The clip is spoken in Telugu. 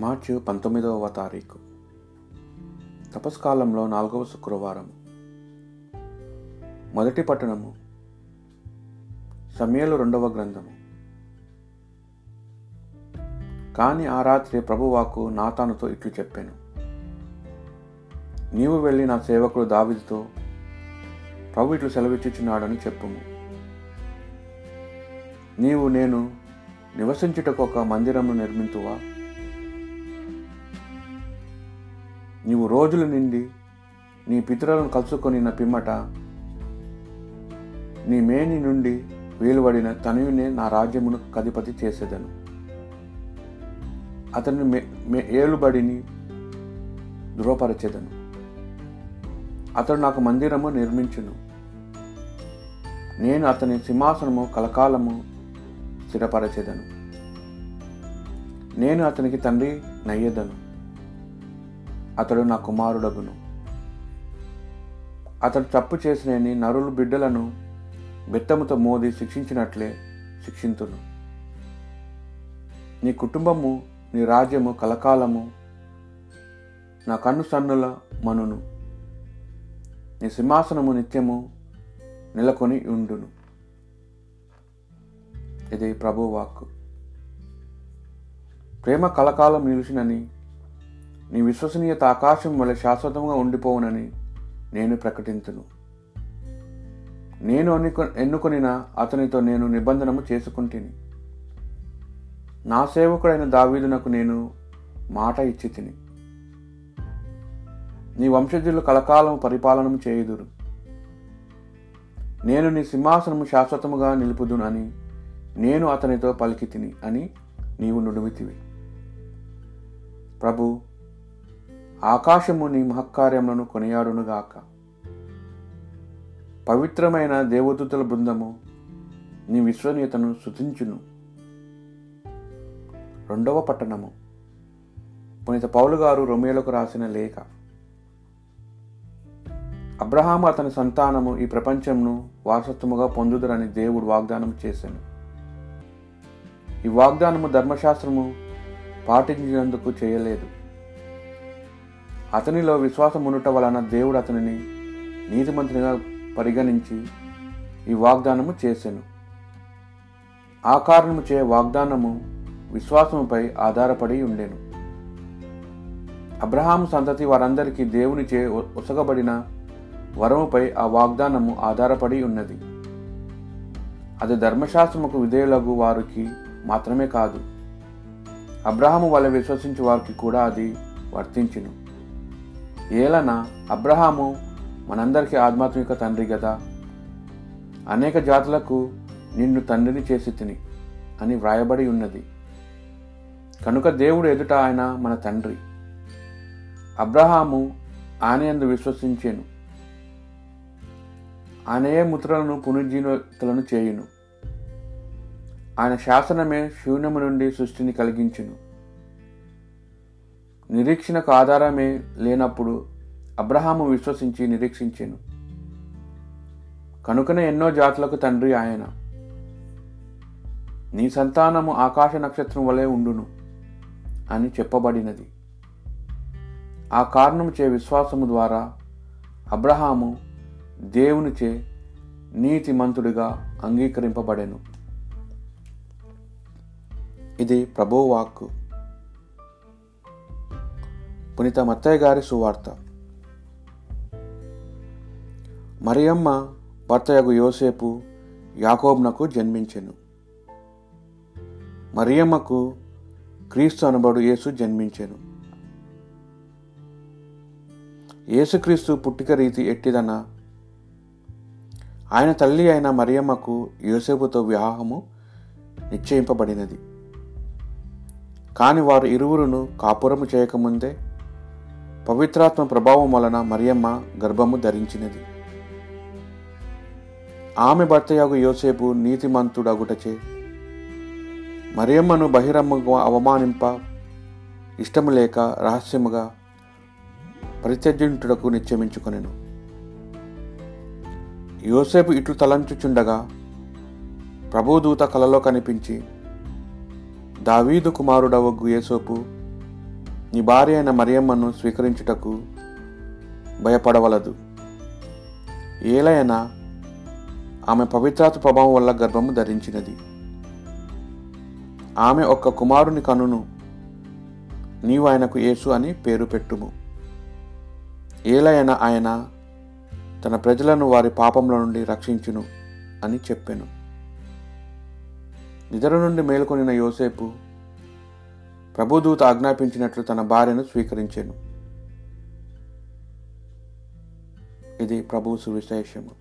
మార్చి పంతొమ్మిదవ తారీఖు. తపస్కాలంలో నాలుగవ శుక్రవారం. మొదటి పట్టణము. సమయలు రెండవ గ్రంథము. కాని ఆ రాత్రి ప్రభువాకు నాతానుతో ఇట్లు చెప్పాను. నీవు వెళ్ళి నా సేవకుడు దావిదితో ప్రభు ఇట్లు సెలవిచ్చుచున్నాడని చెప్పుము. నీవు నేను నివసించుటకు ఒక మందిరము నిర్మింతువా? నీవు రోజుల నిండి నీ పితరులను కలుసుకొని నా పిమ్మట నీ మేని నుండి వేలువడిన తనయునే నా రాజ్యమును కధిపతి చేసేదను. అతని మే మే ఏలుబడిని ధృవపరచెదను. అతడు నాకు మందిరము నిర్మించును. నేను అతని సింహాసనము కలకాలము స్థిరపరచేదను. నేను అతనికి తండ్రి నయ్యేదను. అతడు నా కుమారుడగును. అతడు తప్పు చేసినని నరులు బిడ్డలను బెత్తముతో మోది శిక్షించినట్లే శిక్షింతును. నీ కుటుంబము నీ రాజ్యము కలకాలము నా కన్ను సన్నుల మనును. నీ సింహాసనము నిత్యము నెలకొని ఉండును. ఇది ప్రభువాక్కు ప్రేమ కలకాలం నిలిచినని నీ విశ్వసనీయత ఆకాశం వల్ల శాశ్వతంగా ఉండిపోవునని నేను ప్రకటించును. నేను ఎన్నుకొ ఎన్నుకొనిన అతనితో నేను నిబంధనము చేసుకుంటుని. నా సేవకుడైన దావీదునకు నేను మాట ఇచ్చి తిని నీ వంశజులు కలకాలం పరిపాలనము చేయుదురు. నేను నీ సింహాసనము శాశ్వతముగా నిలుపుదునని నేను అతనితో పలికి తిని అని నీవు నుడువితివి. ప్రభు ఆకాశము నీ మహక్కార్యములను కొనియాడునుగాక. పవిత్రమైన దేవదూతల బృందము నీ విశ్వనీయతను శుతించును రెండవ పట్టణము. పునీత పౌలు గారు రొమేలకు రాసిన లేఖ. అబ్రహాము అతని సంతానము ఈ ప్రపంచంను వారసత్వముగా పొందుదరని దేవుడు వాగ్దానం చేశాను ఈ వాగ్దానము ధర్మశాస్త్రము పాటించినందుకు చేయలేదు. అతనిలో విశ్వాసం ఉండుట వలన దేవుడు అతనిని నీతిమంతునిగా పరిగణించి ఈ వాగ్దానము చేశాను ఆ కారణము చే వాగ్దానము విశ్వాసముపై ఆధారపడి ఉండేను. అబ్రహాము సంతతి వారందరికీ దేవునిచే ఉసగబడిన వరముపై ఆ వాగ్దానము ఆధారపడి ఉన్నది. అది ధర్మశాస్త్రముకు విధేయులకు వారికి మాత్రమే కాదు అబ్రహాము వల్ల విశ్వసించే వారికి కూడా అది వర్తించును. ఏలన? అబ్రహాము మనందరికీ ఆధ్యాత్మిక తండ్రి కదా అనేక జాతులకు నిన్ను తండ్రిని చేసి తిని అని వ్రాయబడి ఉన్నది. కనుక దేవుడు ఎదుట ఆయన మన తండ్రి. అబ్రహాము ఆయన ఎందు విశ్వసించాను. ఆయనయే ముద్రలను పునర్జీవితులను చేయును? ఆయన శాసనమే శూన్యము నుండి సృష్టిని కలిగించును. నిరీక్షణకు ఆధారమే లేనప్పుడు అబ్రహాము విశ్వసించి నిరీక్షించాను. కనుకనే ఎన్నో జాతులకు తండ్రి ఆయన. నీ సంతానము ఆకాశ నక్షత్రం వలె ఉండును అని చెప్పబడినది. ఆ కారణముచే విశ్వాసము ద్వారా అబ్రహాము దేవునిచే నీతిమంతుడిగా అంగీకరింపబడెను. ఇది ప్రభువాక్కు పునీత మత్తయ్య గారి సువార్త. మరియమ్మ భర్తయగు యోసేపు యాకోబ్నకు జన్మించెను. మరియమ్మకు క్రీస్తు అనబడు యేసు జన్మించెను. యేసుక్రీస్తు పుట్టిక రీతి ఎట్టిదన? ఆయన తల్లి అయిన మరియమ్మకు యోసేపుతో వివాహము నిశ్చయింపబడినది. కాని వారు ఇరువురును కాపురము చేయకముందే పవిత్రాత్మ ప్రభావం వలన మరియమ్మ గర్భము ధరించినది. ఆమె భర్తయాగు యోసేపు నీతిమంతుడగుటచే మరియమ్మను బహిరంగ అవమానింప ఇష్టము లేక రహస్యముగా పరిత్యజింటుడకు నిశ్చయించుకొనెను యోసేపు ఇట్లు తలంచుచుండగా ప్రభుదూత కలలో కనిపించి దావీదు కుమారుడవగ్గు యేసోపు నీ భార్య అయిన మరియమ్మను స్వీకరించుటకు భయపడవలదు. ఏలైనా ఆమె పవిత్రాత్మ ప్రభావం వల్ల గర్భము ధరించినది. ఆమె ఒక్క కుమారుని కనును నీవు ఆయనకు యేసు అని పేరు పెట్టుము. ఏలైనా ఆయన తన ప్రజలను వారి పాపముల నుండి రక్షించును అని చెప్పెను. నిద్ర నుండి మేల్కొనిన యోసేపు ప్రభుదూత ఆజ్ఞాపించినట్లు తన భార్యను స్వీకరించెను. ఇది ప్రభు సువిశేషము.